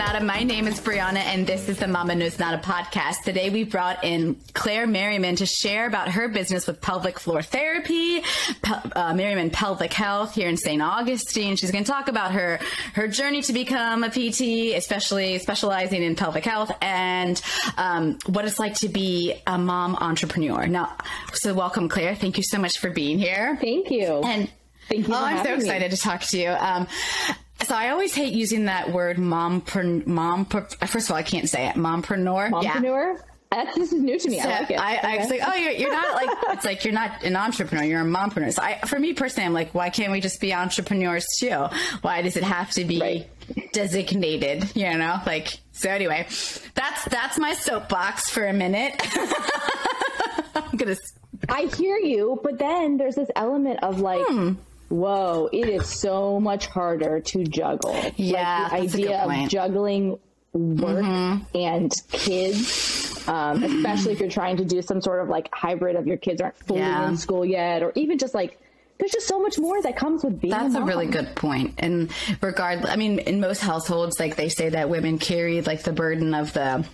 Knows Nada. My name is Brianna, and this is the Mama Knows Nada podcast. Today, we brought in Claire Merriman to share about her business with pelvic floor therapy, Pel- uh, Merriman Pelvic Health here in St. Augustine. She's going to talk about her her journey to become a PT, especially specializing in pelvic health, and um, what it's like to be a mom entrepreneur. Now, so welcome, Claire. Thank you so much for being here. Thank you. And Thank you. Oh, I'm so having me. excited to talk to you. Um, so I always hate using that word mom mom first of all I can't say it mompreneur. Mompreneur? That's, this is new to me. Yeah. I like it. I, I was like, oh, you're, you're not like it's like you're not an entrepreneur, you're a mompreneur. So I, for me personally, I'm like, why can't we just be entrepreneurs too? Why does it have to be Right. designated? You know, like so. Anyway, that's that's my soapbox for a minute. I'm gonna. I hear you, but then there's this element of like, Hmm. Whoa, it is so much harder to juggle. Yeah, like the idea of juggling work Mm-hmm. and kids, um, especially if you're trying to do some sort of like hybrid of your kids aren't fully Yeah. in school yet, or even just like. There's just so much more that comes with being That's a a really good point. And regard, I mean, in most households, like they say that women carry like the burden of the,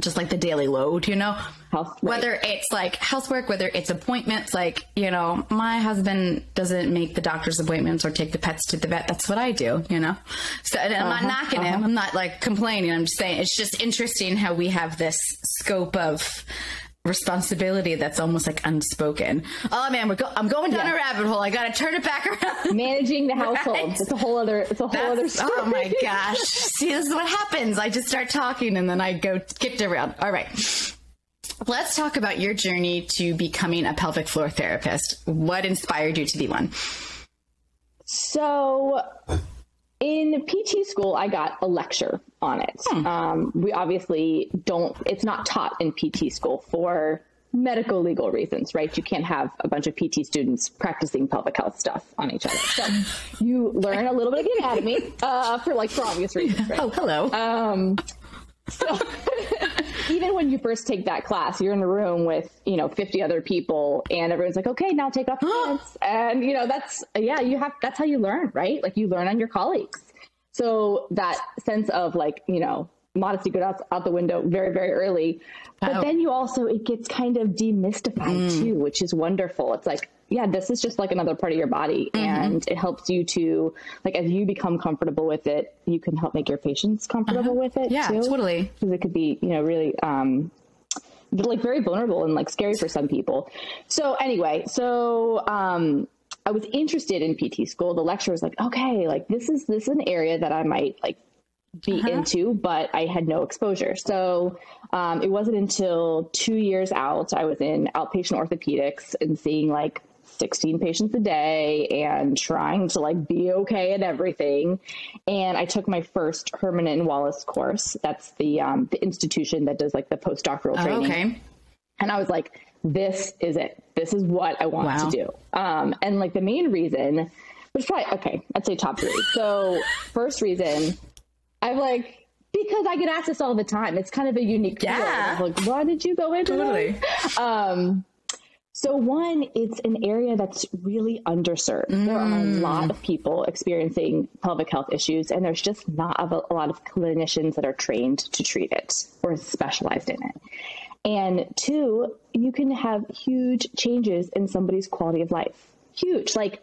just like the daily load, you know? House- right. Whether it's like housework, whether it's appointments, like, you know, my husband doesn't make the doctor's appointments or take the pets to the vet. That's what I do, you know? So I'm Uh-huh, not knocking him. I'm not like complaining. I'm just saying it's just interesting how we have this scope of responsibility that's almost like unspoken. Oh man, we're go- I'm going down Yeah. a rabbit hole. I got to turn it back around. managing the household. Right. It's a whole other. It's a whole other story. oh my gosh. See, this is what happens. I just start talking and then I go skipped around. All right. Let's talk about your journey to becoming a pelvic floor therapist. What inspired you to be one? So, in PT school, I got a lecture on it. Um, we obviously don't, it's not taught in PT school for medical legal reasons, right? You can't have a bunch of PT students practicing pelvic health stuff on each other. So, you learn a little bit of anatomy uh, for like for obvious reasons, right? Oh, hello. Um, so even when you first take that class, you're in a room with, you know, 50 other people and everyone's like, okay, now take off your pants. And, you know, that's, yeah, you have, that's how you learn, right? Like you learn on your colleagues. So that sense of like, you know, modesty goes out, out the window very, very early. But Oh. then you also, it gets kind of demystified too, which is wonderful. It's like, yeah, this is just like another part of your body. And it helps you to, like, as you become comfortable with it, you can help make your patients comfortable with it yeah, too totally. because it could be you know really um like very vulnerable and like scary for some people so anyway so um i was interested in pt school the lecturer was like okay like this is this is an area that i might like be into but i had no exposure so um, it wasn't until two years out i was in outpatient orthopedics and seeing like 16 patients a day and trying to like be okay at everything. And I took my first Herman and Wallace course. That's the um, the institution that does like the postdoctoral Oh, training. okay. And I was like, this is it. This is what I want Wow. to do. Um, and like the main reason, which probably okay, I'd say top three. So first reason, I'm like because I get asked this all the time. It's kind of a unique. Yeah. Like, why did you go into Totally. Um, so one, it's an area that's really underserved. There are a lot of people experiencing pelvic health issues, and there's just not a, a lot of clinicians that are trained to treat it or specialized in it. And two, you can have huge changes in somebody's quality of life. Huge, like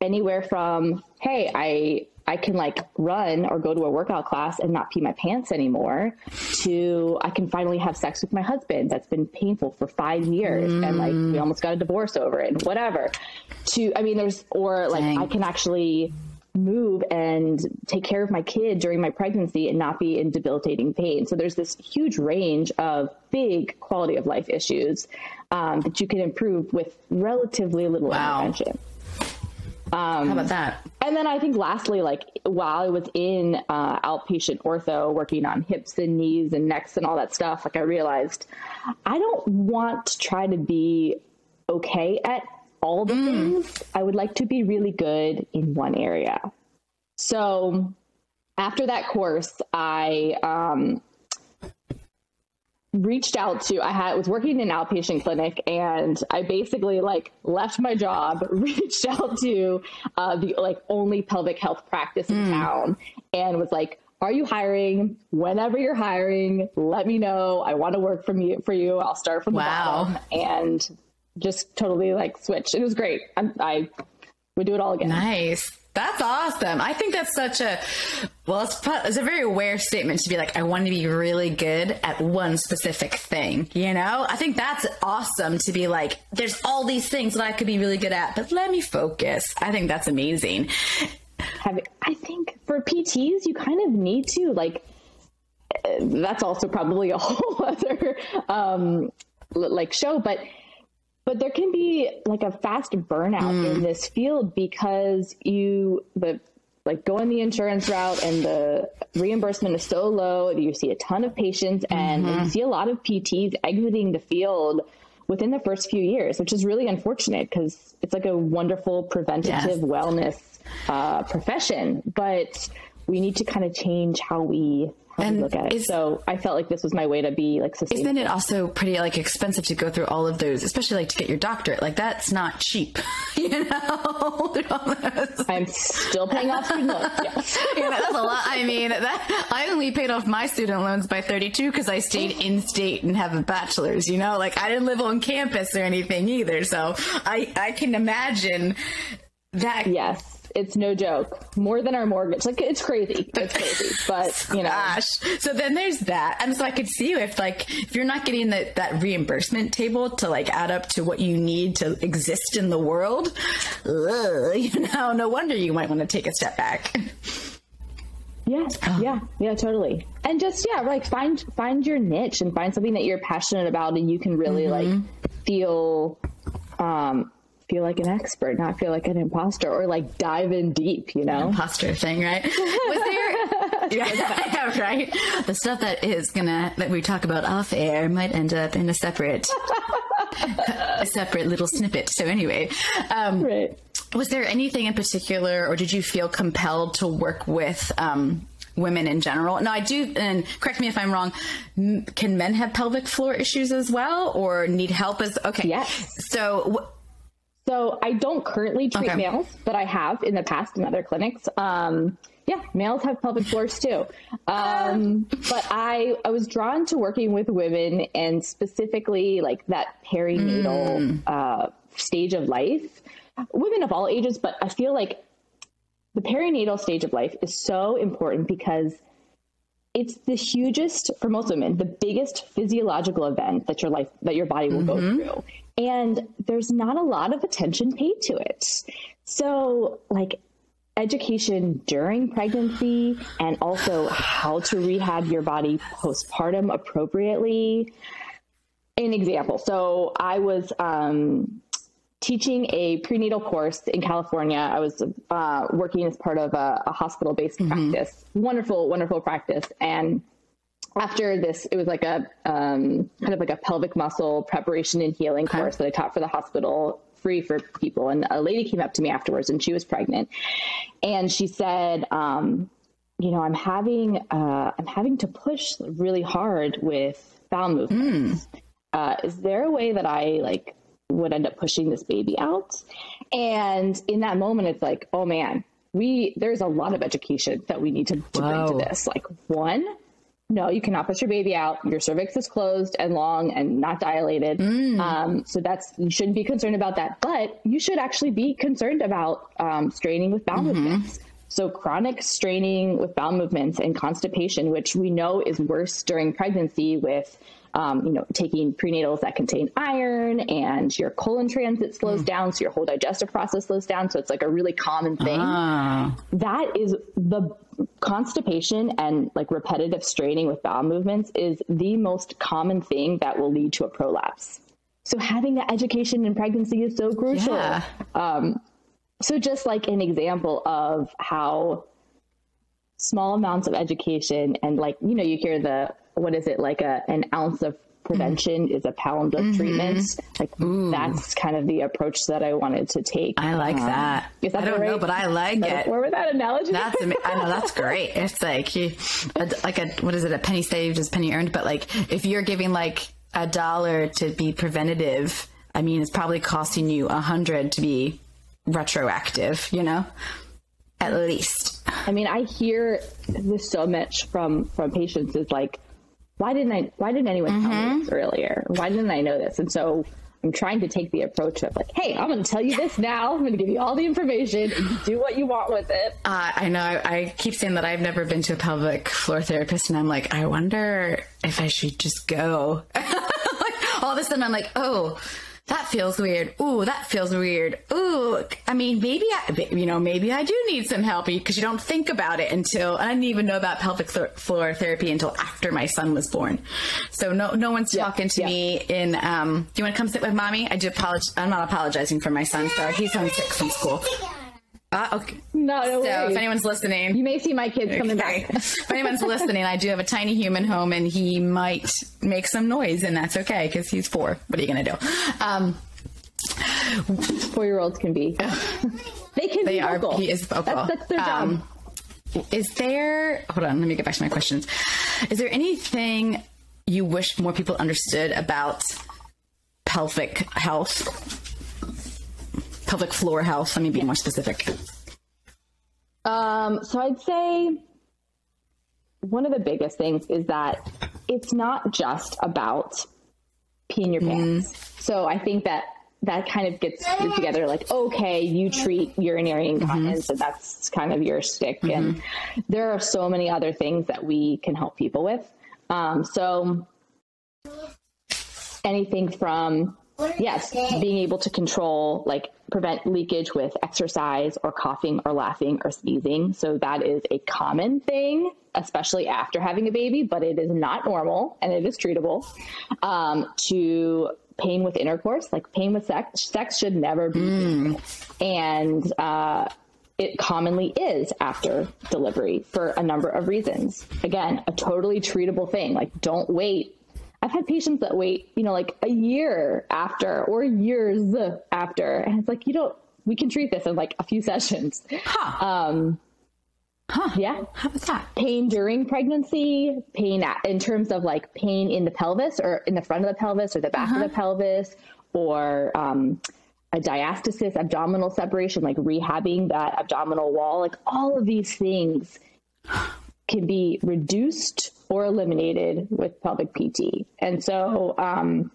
anywhere from, hey, I I can like run or go to a workout class and not pee my pants anymore to I can finally have sex with my husband that's been painful for five years and like we mm. almost got a divorce over it and whatever. To I mean there's or like Dang. I can actually move and take care of my kid during my pregnancy and not be in debilitating pain. So there's this huge range of big quality of life issues um, that you can improve with relatively little Wow. intervention. How about that? And then I think lastly, like while I was in uh, outpatient ortho working on hips and knees and necks and all that stuff, like I realized I don't want to try to be okay at all the things. I would like to be really good in one area. So after that course, I um, reached out to I had was working in an outpatient clinic and I basically like left my job, reached out to uh, the like only pelvic health practice in town and was like, are you hiring? Whenever you're hiring, let me know. I want to work from you for you. I'll start from the wow. bottom and just totally like switch. It was great. I, I would do it all again. Nice. That's awesome. I think that's such a well, it's, it's a very aware statement to be like, I want to be really good at one specific thing. You know, I think that's awesome to be like, there's all these things that I could be really good at, but let me focus. I think that's amazing. Have, I think for PTs, you kind of need to like. That's also probably a whole other um, like show, but but there can be like a fast burnout mm. in this field because you the like going the insurance route and the reimbursement is so low you see a ton of patients and mm-hmm. you see a lot of pts exiting the field within the first few years which is really unfortunate because it's like a wonderful preventative yes. wellness uh, profession but we need to kind of change how we and look at it. So I felt like this was my way to be like sustainable. Isn't it also pretty like expensive to go through all of those, especially like to get your doctorate? Like that's not cheap, you know. I'm still paying off student loans. Yes. know, that's a lot. I mean, that I only paid off my student loans by 32 because I stayed in state and have a bachelor's. You know, like I didn't live on campus or anything either. So I I can imagine that. Yes it's no joke. More than our mortgage. Like it's crazy. It's crazy. But you know. Gosh. So then there's that. And so I could see if like if you're not getting the, that reimbursement table to like add up to what you need to exist in the world, ugh, you know, no wonder you might want to take a step back. Yeah, oh. yeah, yeah, totally. And just yeah, like find find your niche and find something that you're passionate about and you can really mm-hmm. like feel um feel like an expert, not feel like an imposter, or like dive in deep, you know? Imposter thing, right? Was there, yeah, right? The stuff that is gonna, that we talk about off air might end up in a separate, a separate little snippet. So, anyway, um, right. was there anything in particular, or did you feel compelled to work with, um, women in general. Now, I do, and correct me if I'm wrong. Can men have pelvic floor issues as well, or need help? As okay, yes. So, so I don't currently treat okay. males, but I have in the past in other clinics. Um, yeah, males have pelvic floors too. Um, but I, I was drawn to working with women and specifically like that perinatal mm. uh, stage of life. Women of all ages, but I feel like the perinatal stage of life is so important because it's the hugest for most women, the biggest physiological event that your life that your body will mm-hmm. go through and there's not a lot of attention paid to it. So, like, education during pregnancy and also how to rehab your body postpartum appropriately. An example. So, I was um, teaching a prenatal course in California. I was uh, working as part of a, a hospital based mm-hmm. practice. Wonderful, wonderful practice. And after this, it was like a um, kind of like a pelvic muscle preparation and healing okay. course that I taught for the hospital free for people. And a lady came up to me afterwards and she was pregnant. And she said, um, you know, I'm having, uh, I'm having to push really hard with bowel movements. Mm. Uh, is there a way that I like would end up pushing this baby out? And in that moment, it's like, oh man, we, there's a lot of education that we need to, to bring to this. Like one, no, you cannot push your baby out. Your cervix is closed and long and not dilated. Mm. Um, so that's you shouldn't be concerned about that. But you should actually be concerned about um, straining with bowel mm-hmm. movements. So chronic straining with bowel movements and constipation, which we know is worse during pregnancy with um, you know, taking prenatals that contain iron and your colon transit slows mm. down. So your whole digestive process slows down. So it's like a really common thing. Ah. That is the constipation and like repetitive straining with bowel movements is the most common thing that will lead to a prolapse. So having that education in pregnancy is so crucial. Yeah. Um, so just like an example of how small amounts of education and like you know you hear the what is it like a an ounce of prevention mm is a pound of mm-hmm. treatment. Like Ooh. that's kind of the approach that I wanted to take. I like um, that. That I don't right? know, but I like it. Where was that analogy? That's I know that's great. It's like you, like a what is it? A penny saved is a penny earned. But like if you're giving like a dollar to be preventative, I mean it's probably costing you a hundred to be retroactive. You know, at least. I mean, I hear this so much from from patients is like, why didn't I? Why didn't anyone mm-hmm. tell me mm-hmm. this earlier? Why didn't I know this? And so I'm trying to take the approach of like, hey, I'm going to tell you this now. I'm going to give you all the information and you do what you want with it. Uh, I know. I, I, keep saying that I've never been to a pelvic floor therapist, and I'm like, I wonder if I should just go. like, all of a sudden, I'm like, oh, that feels weird. Ooh, that feels weird. Ooh, I mean, maybe I, you know, maybe I do need some help because you don't think about it until I didn't even know about pelvic floor therapy until after my son was born. So no, no one's yep, talking to yep. me in. Um, do you want to come sit with mommy? I do apologize. I'm not apologizing for my son. So he's homesick from school. Uh, okay. No, no So worries. if anyone's listening, you may see my kids coming back. if anyone's listening, I do have a tiny human home, and he might make some noise, and that's okay because he's four. What are you gonna do? Um, Four-year-olds can be. they can. They be are. Vocal. He is vocal. That's, that's their um, job. Is there? Hold on. Let me get back to my questions. Is there anything you wish more people understood about pelvic health? Pelvic floor house? Let me be more specific. Um, so I'd say one of the biggest things is that it's not just about peeing your pants. Mm. So I think that that kind of gets together like, okay, you treat urinary incontinence mm-hmm. and that's kind of your stick. Mm-hmm. And there are so many other things that we can help people with. Um, so anything from yes, being able to control like prevent leakage with exercise or coughing or laughing or sneezing. So that is a common thing, especially after having a baby, but it is not normal and it is treatable. Um, to pain with intercourse, like pain with sex, sex should never be. Mm. And uh, it commonly is after delivery for a number of reasons. Again, a totally treatable thing. Like, don't wait I've had patients that wait, you know, like a year after or years after. And it's like, you don't, we can treat this in like a few sessions. Huh. Um, Huh. Yeah. How about that? Pain during pregnancy, pain in terms of like pain in the pelvis or in the front of the pelvis or the back uh-huh. of the uh-huh. pelvis or um, a diastasis, abdominal separation, like rehabbing that abdominal wall, like all of these things can be reduced or eliminated with pelvic PT. And so um,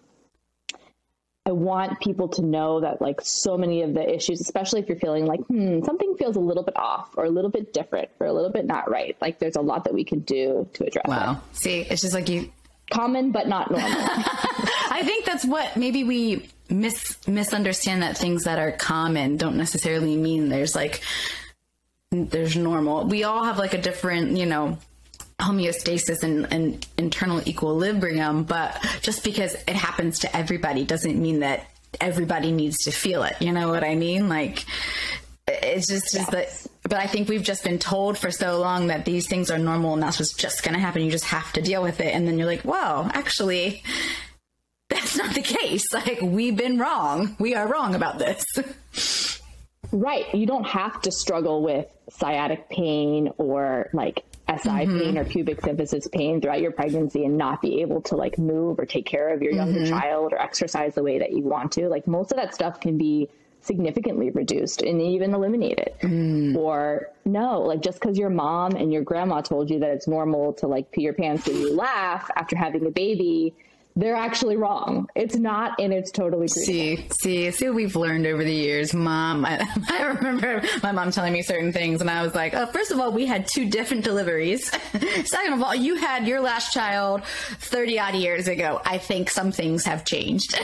I want people to know that, like, so many of the issues, especially if you're feeling like, hmm, something feels a little bit off or a little bit different or a little bit not right, like, there's a lot that we can do to address wow. It. See, it's just like you. Common, but not normal. I think that's what maybe we mis- misunderstand that things that are common don't necessarily mean there's like there's normal. We all have like a different, you know, homeostasis and, and internal equilibrium, but just because it happens to everybody doesn't mean that everybody needs to feel it. You know what I mean? Like, it's just, just that but I think we've just been told for so long that these things are normal and that's what's just going to happen. You just have to deal with it. And then you're like, whoa, actually, that's not the case. Like, we've been wrong. We are wrong about this. Right. You don't have to struggle with sciatic pain or like SI mm-hmm. pain or pubic symphysis pain throughout your pregnancy and not be able to like move or take care of your younger mm-hmm. child or exercise the way that you want to. Like most of that stuff can be significantly reduced and even eliminated. Mm. Or no, like just because your mom and your grandma told you that it's normal to like pee your pants when you laugh after having a baby they're actually wrong. It's not, and it's totally true. See, see, see what we've learned over the years. Mom, I, I, remember my mom telling me certain things, and I was like, oh, first of all, we had two different deliveries. Second of all, you had your last child 30 odd years ago. I think some things have changed.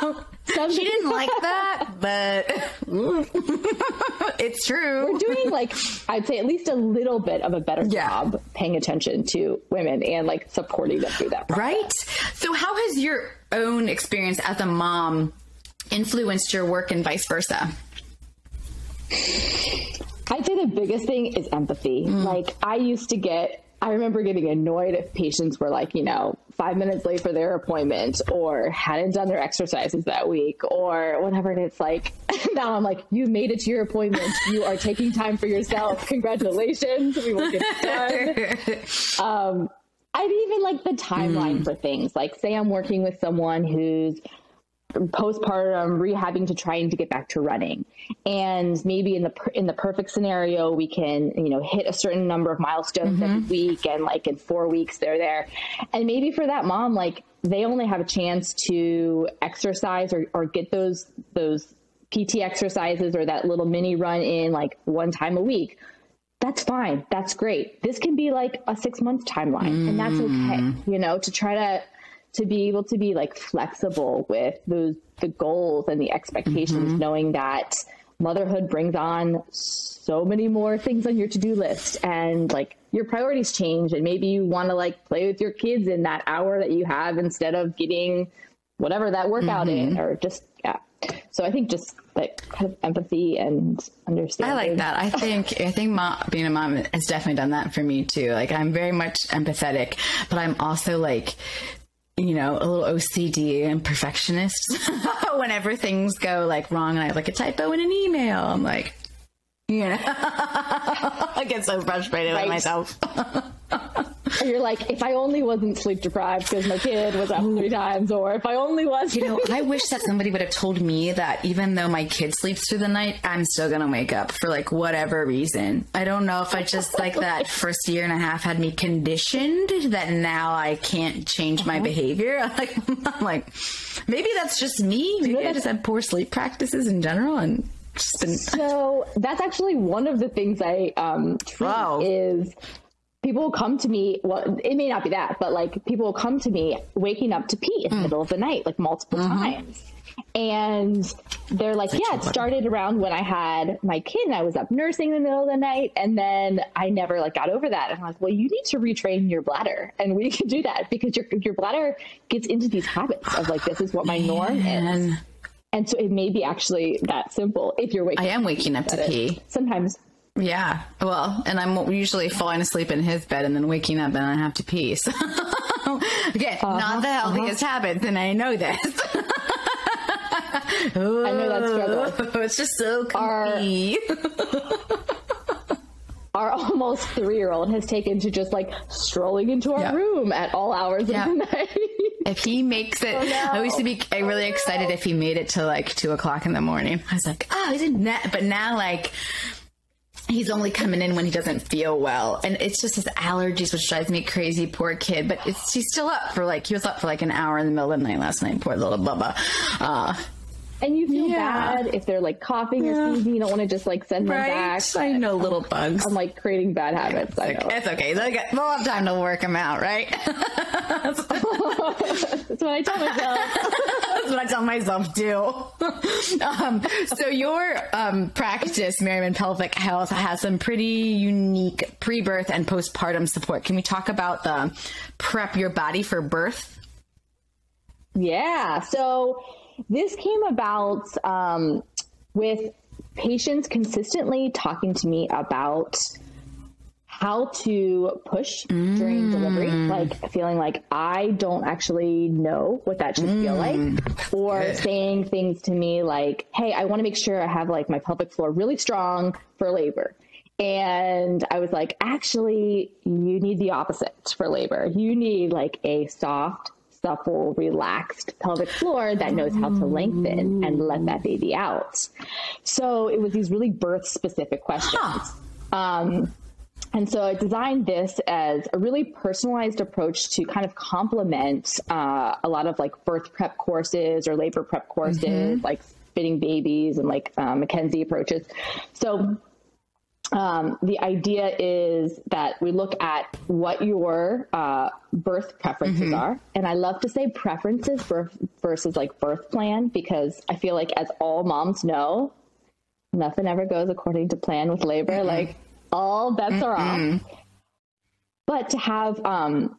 she didn't like that, but it's true. We're doing like I'd say at least a little bit of a better yeah. job paying attention to women and like supporting them through that. Process. Right. So how has your own experience as a mom influenced your work and vice versa? I'd say the biggest thing is empathy. Mm. Like I used to get I remember getting annoyed if patients were like, you know, five minutes late for their appointment or hadn't done their exercises that week or whatever. And it's like, now I'm like, you made it to your appointment. You are taking time for yourself. Congratulations. We will get done. um, I'd even like the timeline mm. for things. Like, say I'm working with someone who's postpartum rehabbing to trying to get back to running and maybe in the in the perfect scenario we can you know hit a certain number of milestones mm-hmm. every week and like in 4 weeks they're there and maybe for that mom like they only have a chance to exercise or, or get those those PT exercises or that little mini run in like one time a week that's fine that's great this can be like a 6 month timeline mm. and that's okay mm. you know to try to to be able to be like flexible with those the goals and the expectations mm-hmm. knowing that motherhood brings on so many more things on your to-do list and like your priorities change and maybe you want to like play with your kids in that hour that you have instead of getting whatever that workout mm-hmm. in or just yeah so i think just like kind of empathy and understanding i like that i think i think mom, being a mom has definitely done that for me too like i'm very much empathetic but i'm also like you know, a little OCD and perfectionist. Whenever things go like wrong and I have like a typo in an email, I'm like, you know, I get so frustrated right. with myself. you're like, if I only wasn't sleep deprived because my kid was up three times, or if I only was. You know, I wish that somebody would have told me that even though my kid sleeps through the night, I'm still going to wake up for like whatever reason. I don't know if I just like that first year and a half had me conditioned that now I can't change my uh-huh. behavior. Like, I'm like, maybe that's just me. Maybe I just had poor sleep practices in general and been... so that's actually one of the things I um wow. is people will come to me well it may not be that but like people will come to me waking up to pee in the mm. middle of the night like multiple mm-hmm. times and they're like yeah it started around when i had my kid and i was up nursing in the middle of the night and then i never like got over that and i'm like well you need to retrain your bladder and we can do that because your your bladder gets into these habits of like this is what my norm is and so it may be actually that simple if you're waking I am waking up to pee. Sometimes. Yeah. Well, and I'm usually falling asleep in his bed and then waking up and I have to pee. So again, uh-huh, not the healthiest uh-huh. habits, and I know this. I know that struggle. It's just so comfy. Our, our almost three year old has taken to just like strolling into our room at all hours of the night. If he makes it, oh, no. I used to be really oh, excited no. if he made it to like two o'clock in the morning. I was like, oh, he's in net. But now, like, he's only coming in when he doesn't feel well and it's just his allergies which drives me crazy poor kid but it's he's still up for like he was up for like an hour in the middle of the night last night poor little bubba uh, and you feel yeah. bad if they're like coughing yeah. or sneezing. You don't want to just like send right? them back. I know little bugs. I'm like creating bad habits. It's, I know. it's okay. They'll have time to work them out, right? That's what I tell myself. That's what I tell myself too. um, so your um, practice, Merriman Pelvic Health, has some pretty unique pre-birth and postpartum support. Can we talk about the prep your body for birth? Yeah. So this came about um, with patients consistently talking to me about how to push mm. during delivery, like feeling like I don't actually know what that should mm. feel like, or Good. saying things to me like, Hey, I want to make sure I have like my pelvic floor really strong for labor. And I was like, actually, you need the opposite for labor. You need like a soft, supple, relaxed pelvic floor that knows how to lengthen and let that baby out. So it was these really birth specific questions. Huh. Um, and so I designed this as a really personalized approach to kind of complement uh, a lot of like birth prep courses or labor prep courses, mm-hmm. like Spinning Babies and like uh, McKenzie approaches. So um, the idea is that we look at what your uh, birth preferences mm-hmm. are. And I love to say preferences versus like birth plan because I feel like, as all moms know, nothing ever goes according to plan with labor. Mm-hmm. Like all bets mm-hmm. are off. But to have um,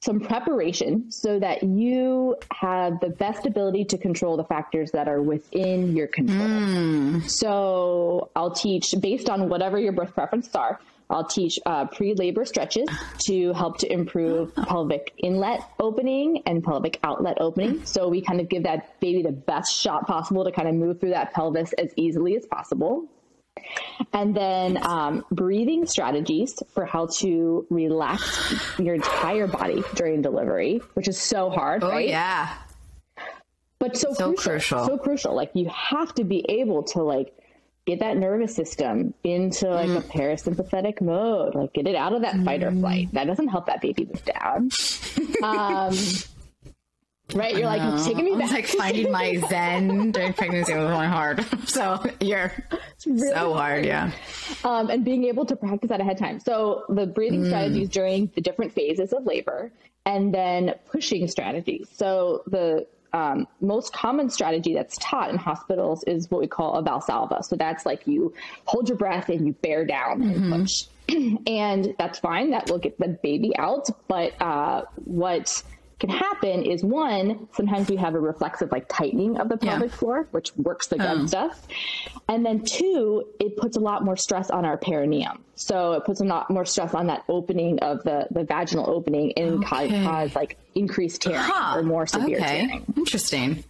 some preparation so that you have the best ability to control the factors that are within your control. Mm. So I'll teach based on whatever your birth preferences are. I'll teach uh, pre labor stretches to help to improve pelvic inlet opening and pelvic outlet opening. So we kind of give that baby the best shot possible to kind of move through that pelvis as easily as possible. And then um, breathing strategies for how to relax your entire body during delivery, which is so hard. Oh, right? yeah. but so, So crucial, crucial. so crucial. Like you have to be able to like get that nervous system into like a parasympathetic mode, like get it out of that fight or flight. That doesn't help that baby live down. um, right? You're like taking me I was back. like finding my zen during pregnancy was really hard. So you're really so hard, yeah. um, and being able to practice that ahead of time. So the breathing strategies during the different phases of labor, and then pushing strategies. So the um, most common strategy that's taught in hospitals is what we call a valsalva. So that's like you hold your breath and you bear down and push, and that's fine. That will get the baby out. But uh, what can happen is one, sometimes we have a reflexive like tightening of the Yeah. pelvic floor, which works the gut stuff. And then two, it puts a lot more stress on our perineum. So it puts a lot more stress on that opening of the, the vaginal opening and Okay. cause like increased tearing Huh. or more severe okay. tearing. Interesting.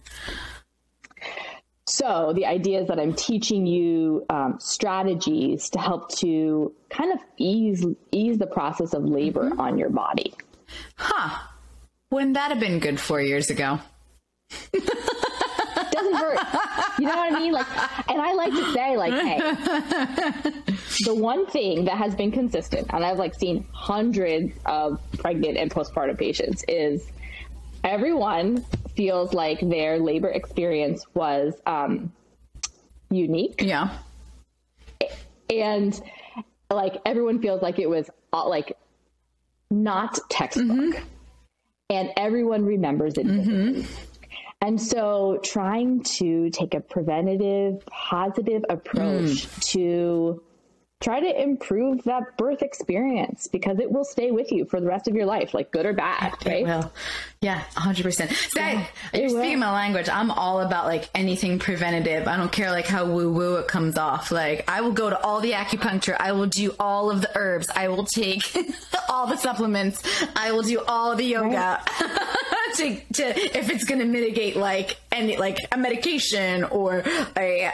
So the idea is that I'm teaching you um, strategies to help to kind of ease ease the process of labor Mm-hmm. on your body. Huh. Wouldn't that have been good four years ago? doesn't hurt. You know what I mean? Like, and I like to say, like, hey, the one thing that has been consistent, and I've like seen hundreds of pregnant and postpartum patients, is everyone feels like their labor experience was um, unique, Yeah. and like everyone feels like it was uh, like not textbook, and everyone remembers it. vividly. And so, trying to take a preventative, positive approach mm. to try to improve that birth experience because it will stay with you for the rest of your life, like good or bad, right? Well, yeah, hundred percent. You're it will. speaking my language. I'm all about like anything preventative. I don't care like how woo woo it comes off. Like I will go to all the acupuncture. I will do all of the herbs. I will take all the supplements. I will do all the yoga. to, to if it's going to mitigate like any like a medication or a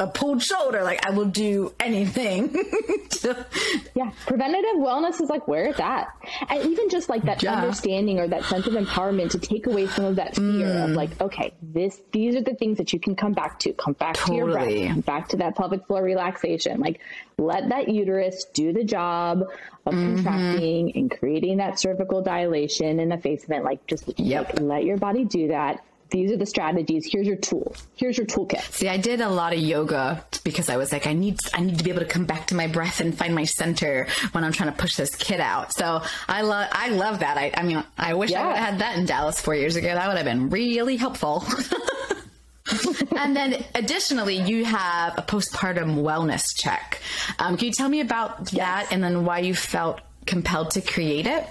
a pulled shoulder, like I will do anything. to- Yeah, preventative wellness is like where it's at. And even just like that Yeah. understanding or that sense of empowerment to take away some of that fear of Mm. like, okay, this these are the things that you can come back to. Come back to your breath, come back to that pelvic floor relaxation. Like let that uterus do the job of Mm-hmm. contracting and creating that cervical dilation and effacement. Like just Yep. like, just let your body do that. These are the strategies. Here's your tool. Here's your toolkit. See, I did a lot of yoga because I was like, I need, I need to be able to come back to my breath and find my center when I'm trying to push this kid out. So I love, I love that. I, I mean, I wish I Yeah. would have had that in Dallas four years ago. That would have been really helpful. and then additionally, you have a postpartum wellness check. Um, can you tell me about that and then why you felt compelled to create it?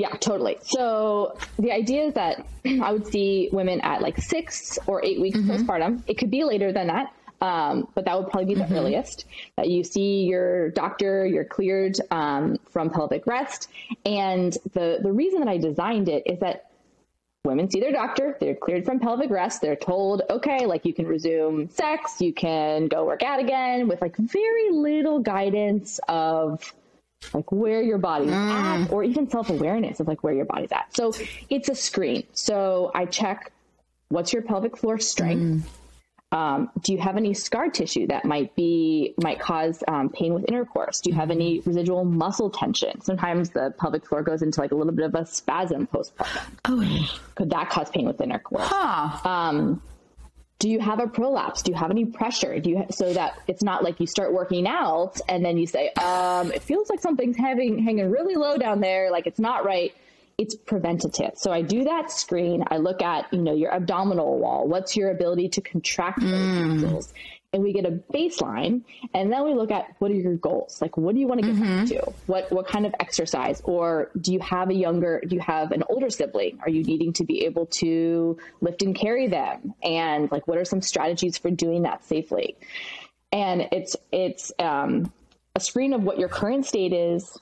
Yeah, totally. So the idea is that I would see women at like six or eight weeks postpartum. It could be later than that, um, but that would probably be the earliest that you see your doctor. You're cleared um, from pelvic rest, and the the reason that I designed it is that women see their doctor they're cleared from pelvic rest they're told okay like you can resume sex you can go work out again with like very little guidance of like where your body's at or even self-awareness of like where your body's at so it's a screen so i check what's your pelvic floor strength um, do you have any scar tissue that might be might cause um, pain with intercourse? Do you have any residual muscle tension? Sometimes the pelvic floor goes into like a little bit of a spasm postpartum. Oh, Could that cause pain with intercourse? huh. Um, do you have a prolapse? Do you have any pressure? Do you so that it's not like you start working out and then you say, um, it feels like something's having hanging really low down there, like it's not right. It's preventative. So I do that screen. I look at you know your abdominal wall. What's your ability to contract those muscles? And we get a baseline, and then we look at what are your goals? Like, what do you want to get back to? What what kind of exercise? Or do you have a younger? Do you have an older sibling? Are you needing to be able to lift and carry them? And like, what are some strategies for doing that safely? And it's it's um, a screen of what your current state is,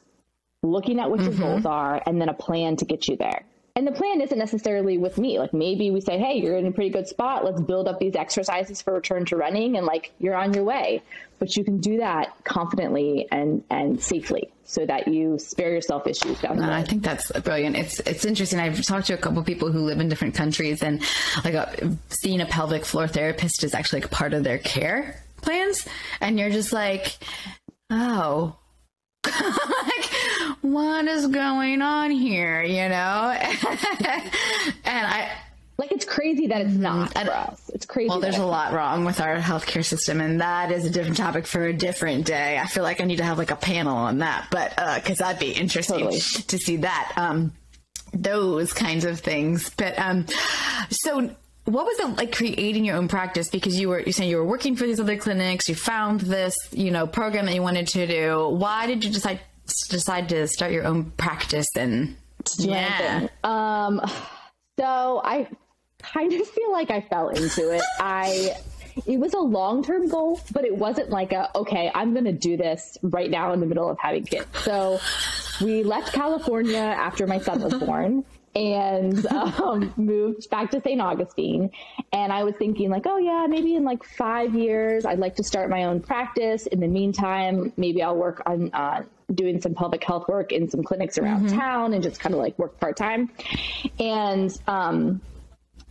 looking at what your goals are, and then a plan to get you there. And the plan isn't necessarily with me. Like maybe we say, hey, you're in a pretty good spot. Let's build up these exercises for return to running, and like you're on your way. But you can do that confidently and and safely, so that you spare yourself issues down the uh, road. I think that's brilliant. It's it's interesting. I've talked to a couple people who live in different countries, and like a, seeing a pelvic floor therapist is actually like part of their care plans, and you're just like, oh. like what is going on here, you know? and I like it's crazy that it's not for us. It's crazy. Well, there's a lot wrong with our healthcare system, and that is a different topic for a different day. I feel like I need to have like a panel on that, but because uh, that'd be interesting totally. to see that. Um, those kinds of things. But um, so what was it like creating your own practice because you were you saying you were working for these other clinics you found this you know program that you wanted to do why did you decide decide to start your own practice and yeah. Um, so I kind of feel like I fell into it. I it was a long term goal, but it wasn't like a okay, I'm going to do this right now in the middle of having kids. So we left California after my son was born and um, moved back to St. Augustine. And I was thinking, like, oh, yeah, maybe in like five years, I'd like to start my own practice. In the meantime, maybe I'll work on uh, doing some public health work in some clinics around mm-hmm. town and just kind of like work part time. And, um,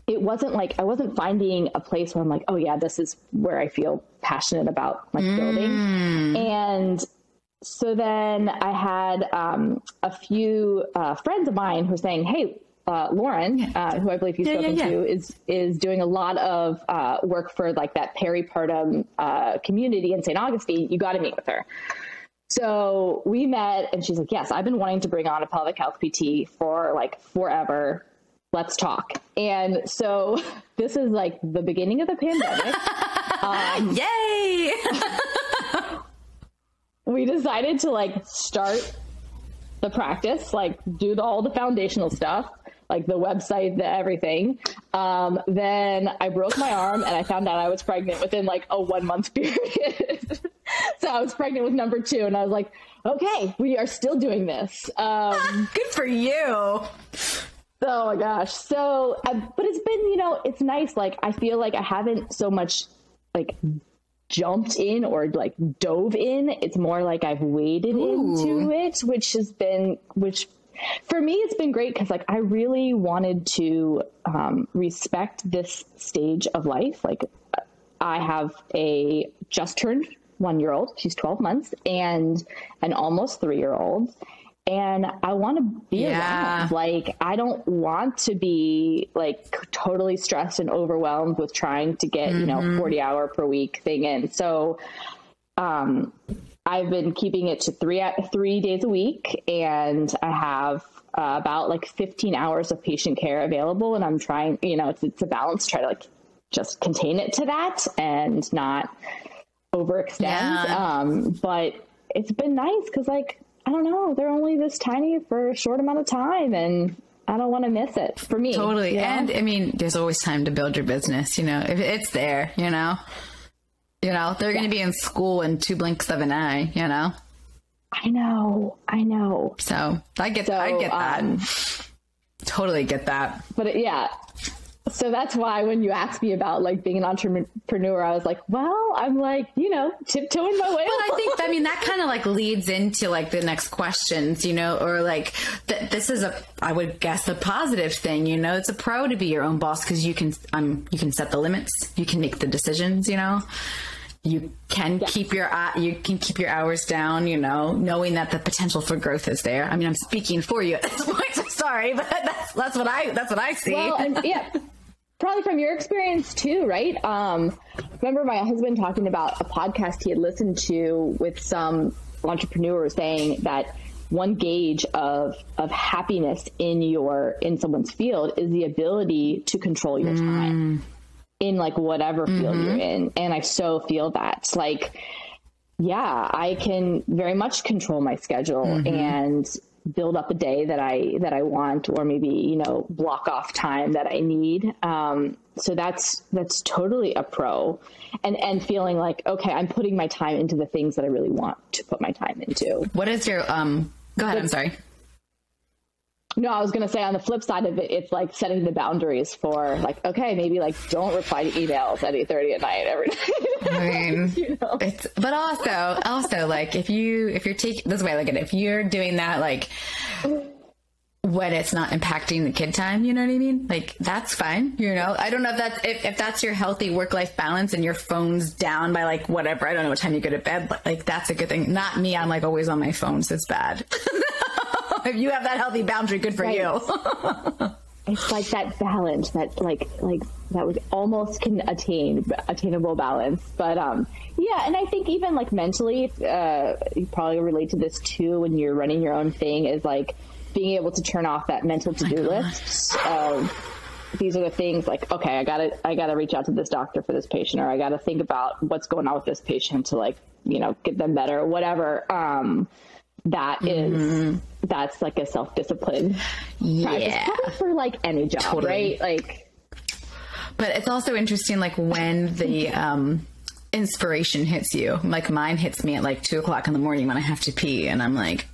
it wasn't like I wasn't finding a place where I'm like, oh yeah, this is where I feel passionate about like mm. building. And so then I had um, a few uh, friends of mine who were saying, "Hey, uh, Lauren, uh, who I believe you've yeah, spoken yeah, yeah. to, is is doing a lot of uh, work for like that peripartum uh, community in St. Augustine. You got to meet with her." So we met, and she's like, "Yes, I've been wanting to bring on a pelvic health PT for like forever. Let's talk." And so this is like the beginning of the pandemic. um, Yay! we decided to like start the practice, like do the, all the foundational stuff, like the website, the everything. Um, then I broke my arm and I found out I was pregnant within like a one month period. so I was pregnant with number two, and I was like, okay, we are still doing this. Um, Good for you. Oh my gosh. So, uh, but it's been, you know, it's nice. Like, I feel like I haven't so much like jumped in or like dove in. It's more like I've waded Ooh. into it, which has been, which for me, it's been great because like I really wanted to um, respect this stage of life. Like, I have a just turned one year old, she's 12 months, and an almost three year old and I want to be yeah. around. Like, I don't want to be like totally stressed and overwhelmed with trying to get, mm-hmm. you know, mm-hmm. 40 hour per week thing in. So, um, I've been keeping it to three, three days a week and I have uh, about like 15 hours of patient care available. And I'm trying, you know, it's, it's a balance, try to like just contain it to that and not overextend. Yeah. Um, but it's been nice because like I don't know, they're only this tiny for a short amount of time and I don't want to miss it for me. Totally. You know? And I mean, there's always time to build your business, you know, if it's there, you know, you know, they're yeah. going to be in school in two blinks of an eye, you know? I know. I know. So I get, so, I get that. Um, totally get that. But it, yeah, so that's why when you asked me about like being an entrepreneur, I was like, well, I'm like, you know, tiptoeing my way. Well, I think, I mean, that kind of like leads into like the next questions, you know, or like th- this is a, I would guess a positive thing, you know, it's a pro to be your own boss because you can, um, you can set the limits, you can make the decisions, you know you can keep your uh, you can keep your hours down you know knowing that the potential for growth is there. I mean i'm speaking for you at this point. Sorry but that's that's what i that's what i see. Well, and, yeah probably from your experience too, right? Um, remember my husband talking about a podcast he had listened to with some entrepreneurs saying that one gauge of of happiness in your in someone's field is the ability to control your time. mm. In like whatever field mm-hmm. you're in and i so feel that like yeah i can very much control my schedule mm-hmm. and build up a day that I that I want, or maybe you know block off time that I need. Um, so that's that's totally a pro, and and feeling like okay, I'm putting my time into the things that I really want to put my time into. What is your um? Go ahead. But, I'm sorry. No, I was gonna say on the flip side of it, it's like setting the boundaries for like, okay, maybe like don't reply to emails at eight thirty at night every night. I mean, you know? it's but also also like if you if you're taking this way, it, if you're doing that like when it's not impacting the kid time, you know what I mean? Like that's fine, you know. I don't know if that's if, if that's your healthy work life balance and your phone's down by like whatever. I don't know what time you go to bed, but like that's a good thing. Not me. I'm like always on my phone, so it's bad. if you have that healthy boundary, good for right. you. it's like that balance that like like that we almost can attain attainable balance but um yeah and i think even like mentally uh you probably relate to this too when you're running your own thing is like being able to turn off that mental to-do list of these are the things like okay i gotta i gotta reach out to this doctor for this patient or i gotta think about what's going on with this patient to like you know get them better or whatever um that is mm-hmm. that's like a self-discipline yeah for like any job totally. right like but it's also interesting like when the um inspiration hits you like mine hits me at like two o'clock in the morning when i have to pee and i'm like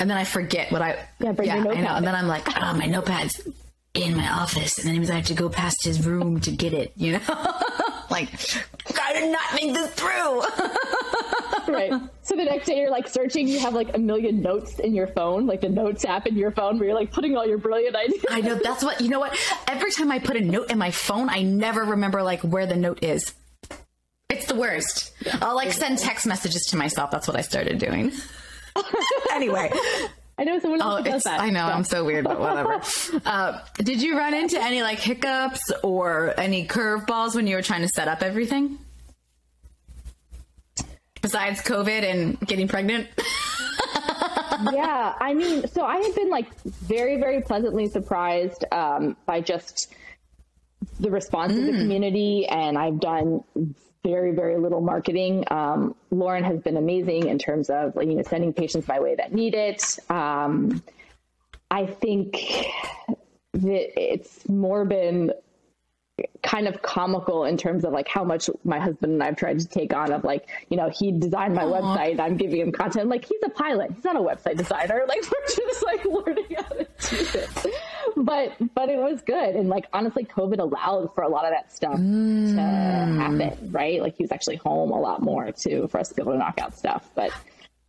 and then I forget what I yeah, bring yeah. I know. And then I'm like, oh, my notepad's in my office, and then means I have to go past his room to get it. You know, like I did not think this through. right. So the next day you're like searching, you have like a million notes in your phone, like the notes app in your phone where you're like putting all your brilliant ideas. I know that's what you know what? Every time I put a note in my phone, I never remember like where the note is. It's the worst. Yeah. I'll like send text messages to myself. That's what I started doing. anyway. I know someone else oh, does that. I know I'm so weird, but whatever. uh, did you run into any like hiccups or any curveballs when you were trying to set up everything? Besides COVID and getting pregnant? yeah, I mean, so I had been like very, very pleasantly surprised um, by just the response mm. of the mm. community, and I've done very very little marketing. Um, Lauren has been amazing in terms of you know sending patients my way that need it. Um, I think that it's more been kind of comical in terms of like how much my husband and I've tried to take on of like, you know, he designed my Aww. website, I'm giving him content. Like he's a pilot. He's not a website designer. Like we're just like learning how to do this. But but it was good. And like honestly, COVID allowed for a lot of that stuff mm. to happen, right? Like he was actually home a lot more too for us to be able to knock out stuff. But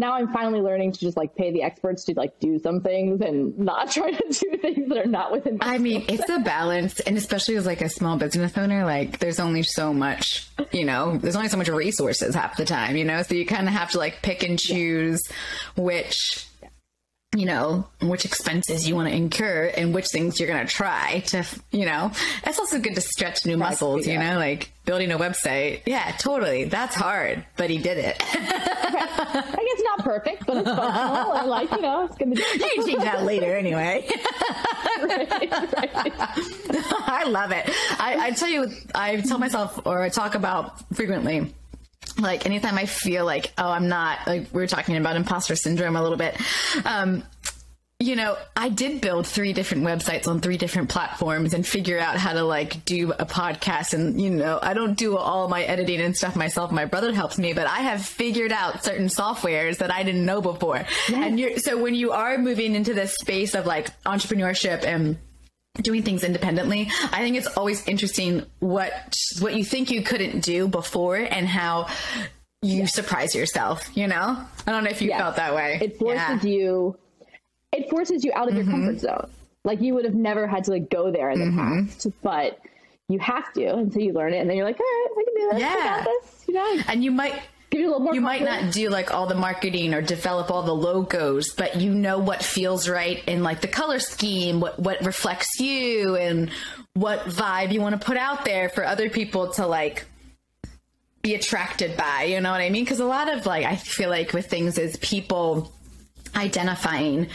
now I'm finally learning to just like pay the experts to like do some things and not try to do things that are not within my I mean, it's a balance and especially as like a small business owner, like there's only so much, you know, there's only so much resources half the time, you know, so you kind of have to like pick and choose yeah. which you know, which expenses you want to incur and which things you're going to try to, you know, it's also good to stretch new muscles, you know, like building a website. Yeah, totally. That's hard, but he did it. I think it's not perfect, but it's functional. I like, you know, it's going to be. you can change that later anyway. right, right. I love it. I, I tell you, I tell myself or I talk about frequently like anytime I feel like, oh, I'm not like we were talking about imposter syndrome a little bit. Um, you know, I did build three different websites on three different platforms and figure out how to like do a podcast. And, you know, I don't do all my editing and stuff myself. My brother helps me, but I have figured out certain softwares that I didn't know before. Yes. And you're, so when you are moving into this space of like entrepreneurship and doing things independently i think it's always interesting what what you think you couldn't do before and how you yes. surprise yourself you know i don't know if you yes. felt that way it forces yeah. you it forces you out of mm-hmm. your comfort zone like you would have never had to like go there in the mm-hmm. past but you have to until you learn it and then you're like all right i can do this yeah this, you know? and you might give you a little more. You might not do like all the marketing or develop all the logos, but you know what feels right in like the color scheme, what what reflects you, and what vibe you want to put out there for other people to like be attracted by. You know what I mean? Because a lot of like I feel like with things is people identifying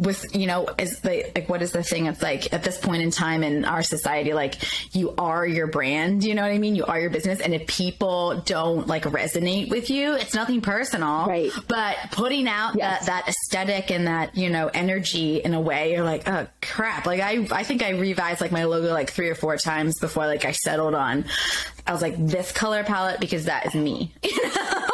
with you know is the like what is the thing it's like at this point in time in our society like you are your brand you know what i mean? You are your business. And if people don't like resonate with you it's nothing personal. Right. But putting out yes. that that aesthetic and that you know energy in a way you're like oh crap. Like i i think i revised like my logo like three or four times before like i settled on i was like this color palette because that is me. You know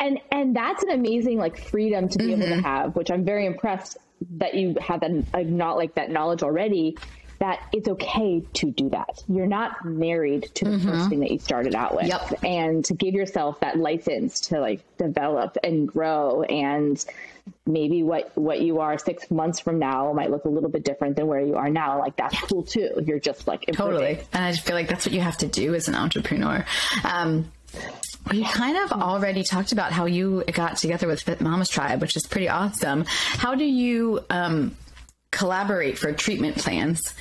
and and that's an amazing like freedom to be mm-hmm. able to mm-hmm. have which i'm very impressed that you have that uh, not like that knowledge already that it's okay to do that. You're not married to the mm-hmm. first thing that you started out with. Yep. And to give yourself that license to like develop and grow and maybe what what you are 6 months from now might look a little bit different than where you are now. Like that's cool too. You're just like improving. Totally. And I just feel like that's what you have to do as an entrepreneur. Um we kind of already talked about how you got together with Fit Mamas Tribe, which is pretty awesome. How do you um, collaborate for treatment plans?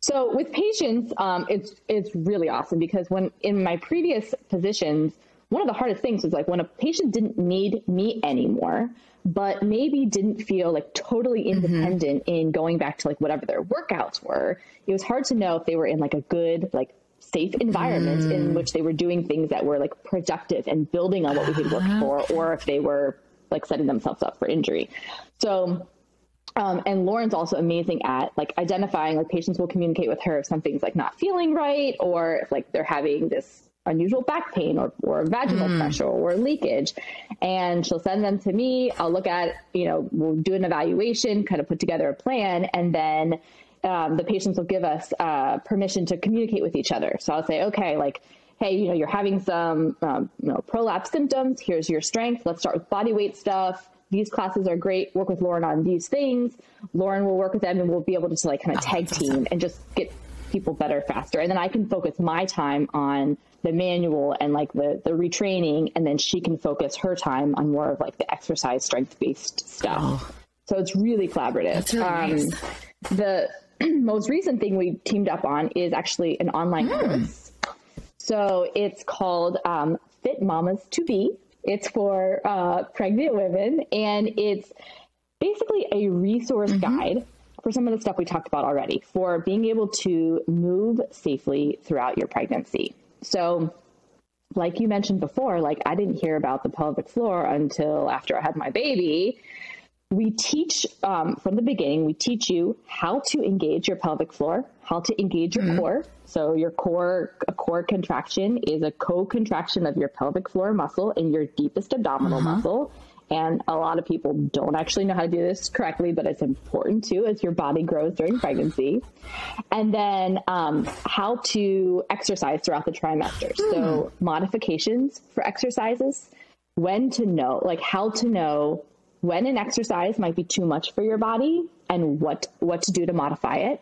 So with patients, um, it's it's really awesome because when in my previous positions, one of the hardest things was like when a patient didn't need me anymore, but maybe didn't feel like totally mm-hmm. independent mm-hmm. in going back to like whatever their workouts were. It was hard to know if they were in like a good like safe environment mm. in which they were doing things that were like productive and building on what we had worked uh-huh. for, or if they were like setting themselves up for injury. So um, and Lauren's also amazing at like identifying like patients will communicate with her if something's like not feeling right or if like they're having this unusual back pain or, or vaginal mm. pressure or leakage and she'll send them to me i'll look at you know we'll do an evaluation kind of put together a plan and then um, the patients will give us uh, permission to communicate with each other so i'll say okay like hey you know you're having some um, you know prolapse symptoms here's your strength let's start with body weight stuff these classes are great. Work with Lauren on these things. Lauren will work with them, and we'll be able to like kind of tag team and just get people better faster. And then I can focus my time on the manual and like the the retraining, and then she can focus her time on more of like the exercise strength based stuff. Oh. So it's really collaborative. That's really um, nice. The most recent thing we teamed up on is actually an online mm. course. So it's called um, Fit Mamas to Be it's for uh, pregnant women, and it's basically a resource mm-hmm. guide for some of the stuff we talked about already for being able to move safely throughout your pregnancy. So, like you mentioned before, like I didn't hear about the pelvic floor until after I had my baby. We teach um, from the beginning, we teach you how to engage your pelvic floor, how to engage your mm-hmm. core, so your core, a core contraction is a co-contraction of your pelvic floor muscle and your deepest abdominal uh-huh. muscle. And a lot of people don't actually know how to do this correctly, but it's important too as your body grows during pregnancy. And then um, how to exercise throughout the trimester. Hmm. So modifications for exercises, when to know, like how to know when an exercise might be too much for your body and what what to do to modify it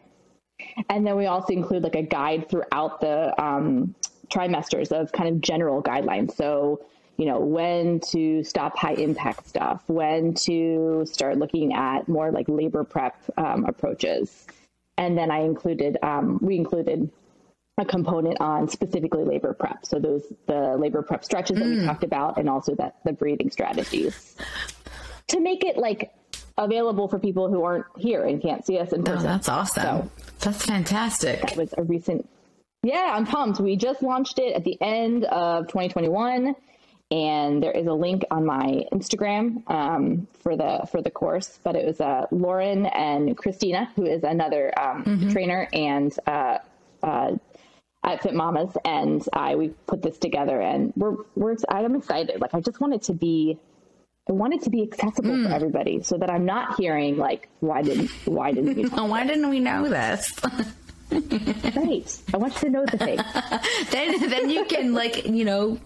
and then we also include like a guide throughout the um, trimesters of kind of general guidelines. So, you know, when to stop high impact stuff, when to start looking at more like labor prep um, approaches. And then I included, um, we included a component on specifically labor prep. So those, the labor prep stretches mm. that we mm. talked about and also that the breathing strategies to make it like available for people who aren't here and can't see us in oh, person. Oh, that's awesome. So, that's fantastic. That was a recent. Yeah, I'm pumped. We just launched it at the end of 2021, and there is a link on my Instagram um, for the for the course. But it was uh, Lauren and Christina, who is another um, mm-hmm. trainer and uh, uh, at Fit Mamas, and I we put this together, and we're we're I'm excited. Like I just want it to be I want it to be accessible mm. for hmm. everybody so that I'm not hearing like, why didn't, why didn't we? why didn't we know this? right. I want you to know the thing. then, then you can like, you know,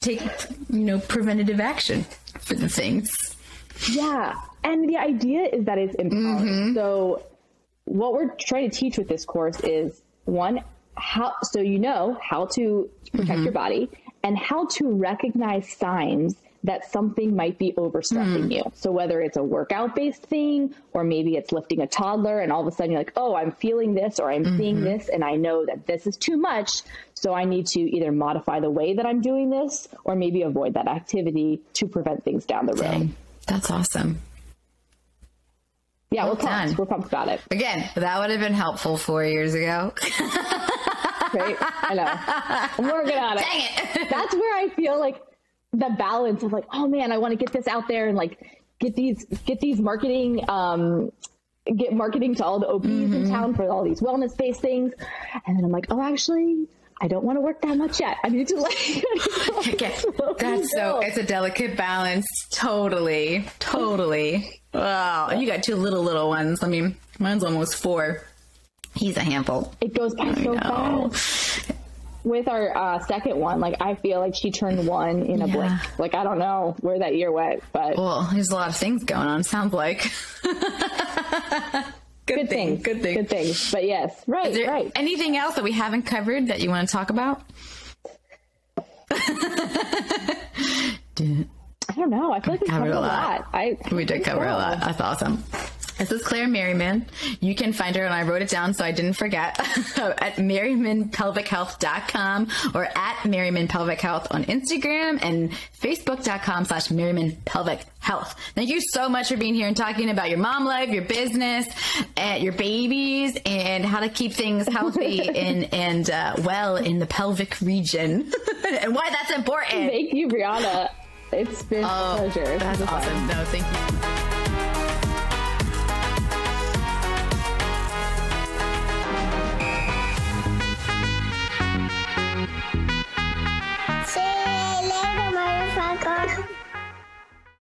take, you know, preventative action for the things. Yeah. And the idea is that it's empowering. Mm-hmm. So what we're trying to teach with this course is one, how, so you know how to protect mm-hmm. your body and how to recognize signs that something might be overstressing mm. you. So whether it's a workout based thing or maybe it's lifting a toddler and all of a sudden you're like, oh, I'm feeling this or I'm mm-hmm. seeing this and I know that this is too much. So I need to either modify the way that I'm doing this or maybe avoid that activity to prevent things down the road. Dang, that's awesome. Yeah, well we're pumped. We're pumped about it. Again, that would have been helpful four years ago. right? I know. I'm working on it. Dang it. That's where I feel like the balance of like, oh man, I want to get this out there and like get these get these marketing um get marketing to all the OBs mm-hmm. in town for all these wellness based things. And then I'm like, oh actually, I don't want to work that much yet. I need to like. okay. That's so. It's a delicate balance. Totally. Totally. Wow. You got two little little ones. I mean, mine's almost four. He's a handful. It goes by so fast. With our uh, second one, like I feel like she turned one in a yeah. blink. Like I don't know where that year went, but well, there's a lot of things going on. Sounds like. Good, good thing, things. Good thing. Good things. But yes, right, right. Anything else that we haven't covered that you want to talk about? I don't know. I feel like we covered, covered a lot. lot. I we did cover a lot. That's awesome. This is Claire Merriman. You can find her, and I wrote it down so I didn't forget, at merrimanpelvichealth.com or at Merriman Pelvic Health on Instagram and facebook.com slash Merriman Pelvic Health. Thank you so much for being here and talking about your mom life, your business, and your babies, and how to keep things healthy and, and uh, well in the pelvic region and why that's important. Thank you, Brianna. It's been oh, a pleasure. That's awesome. No, thank you.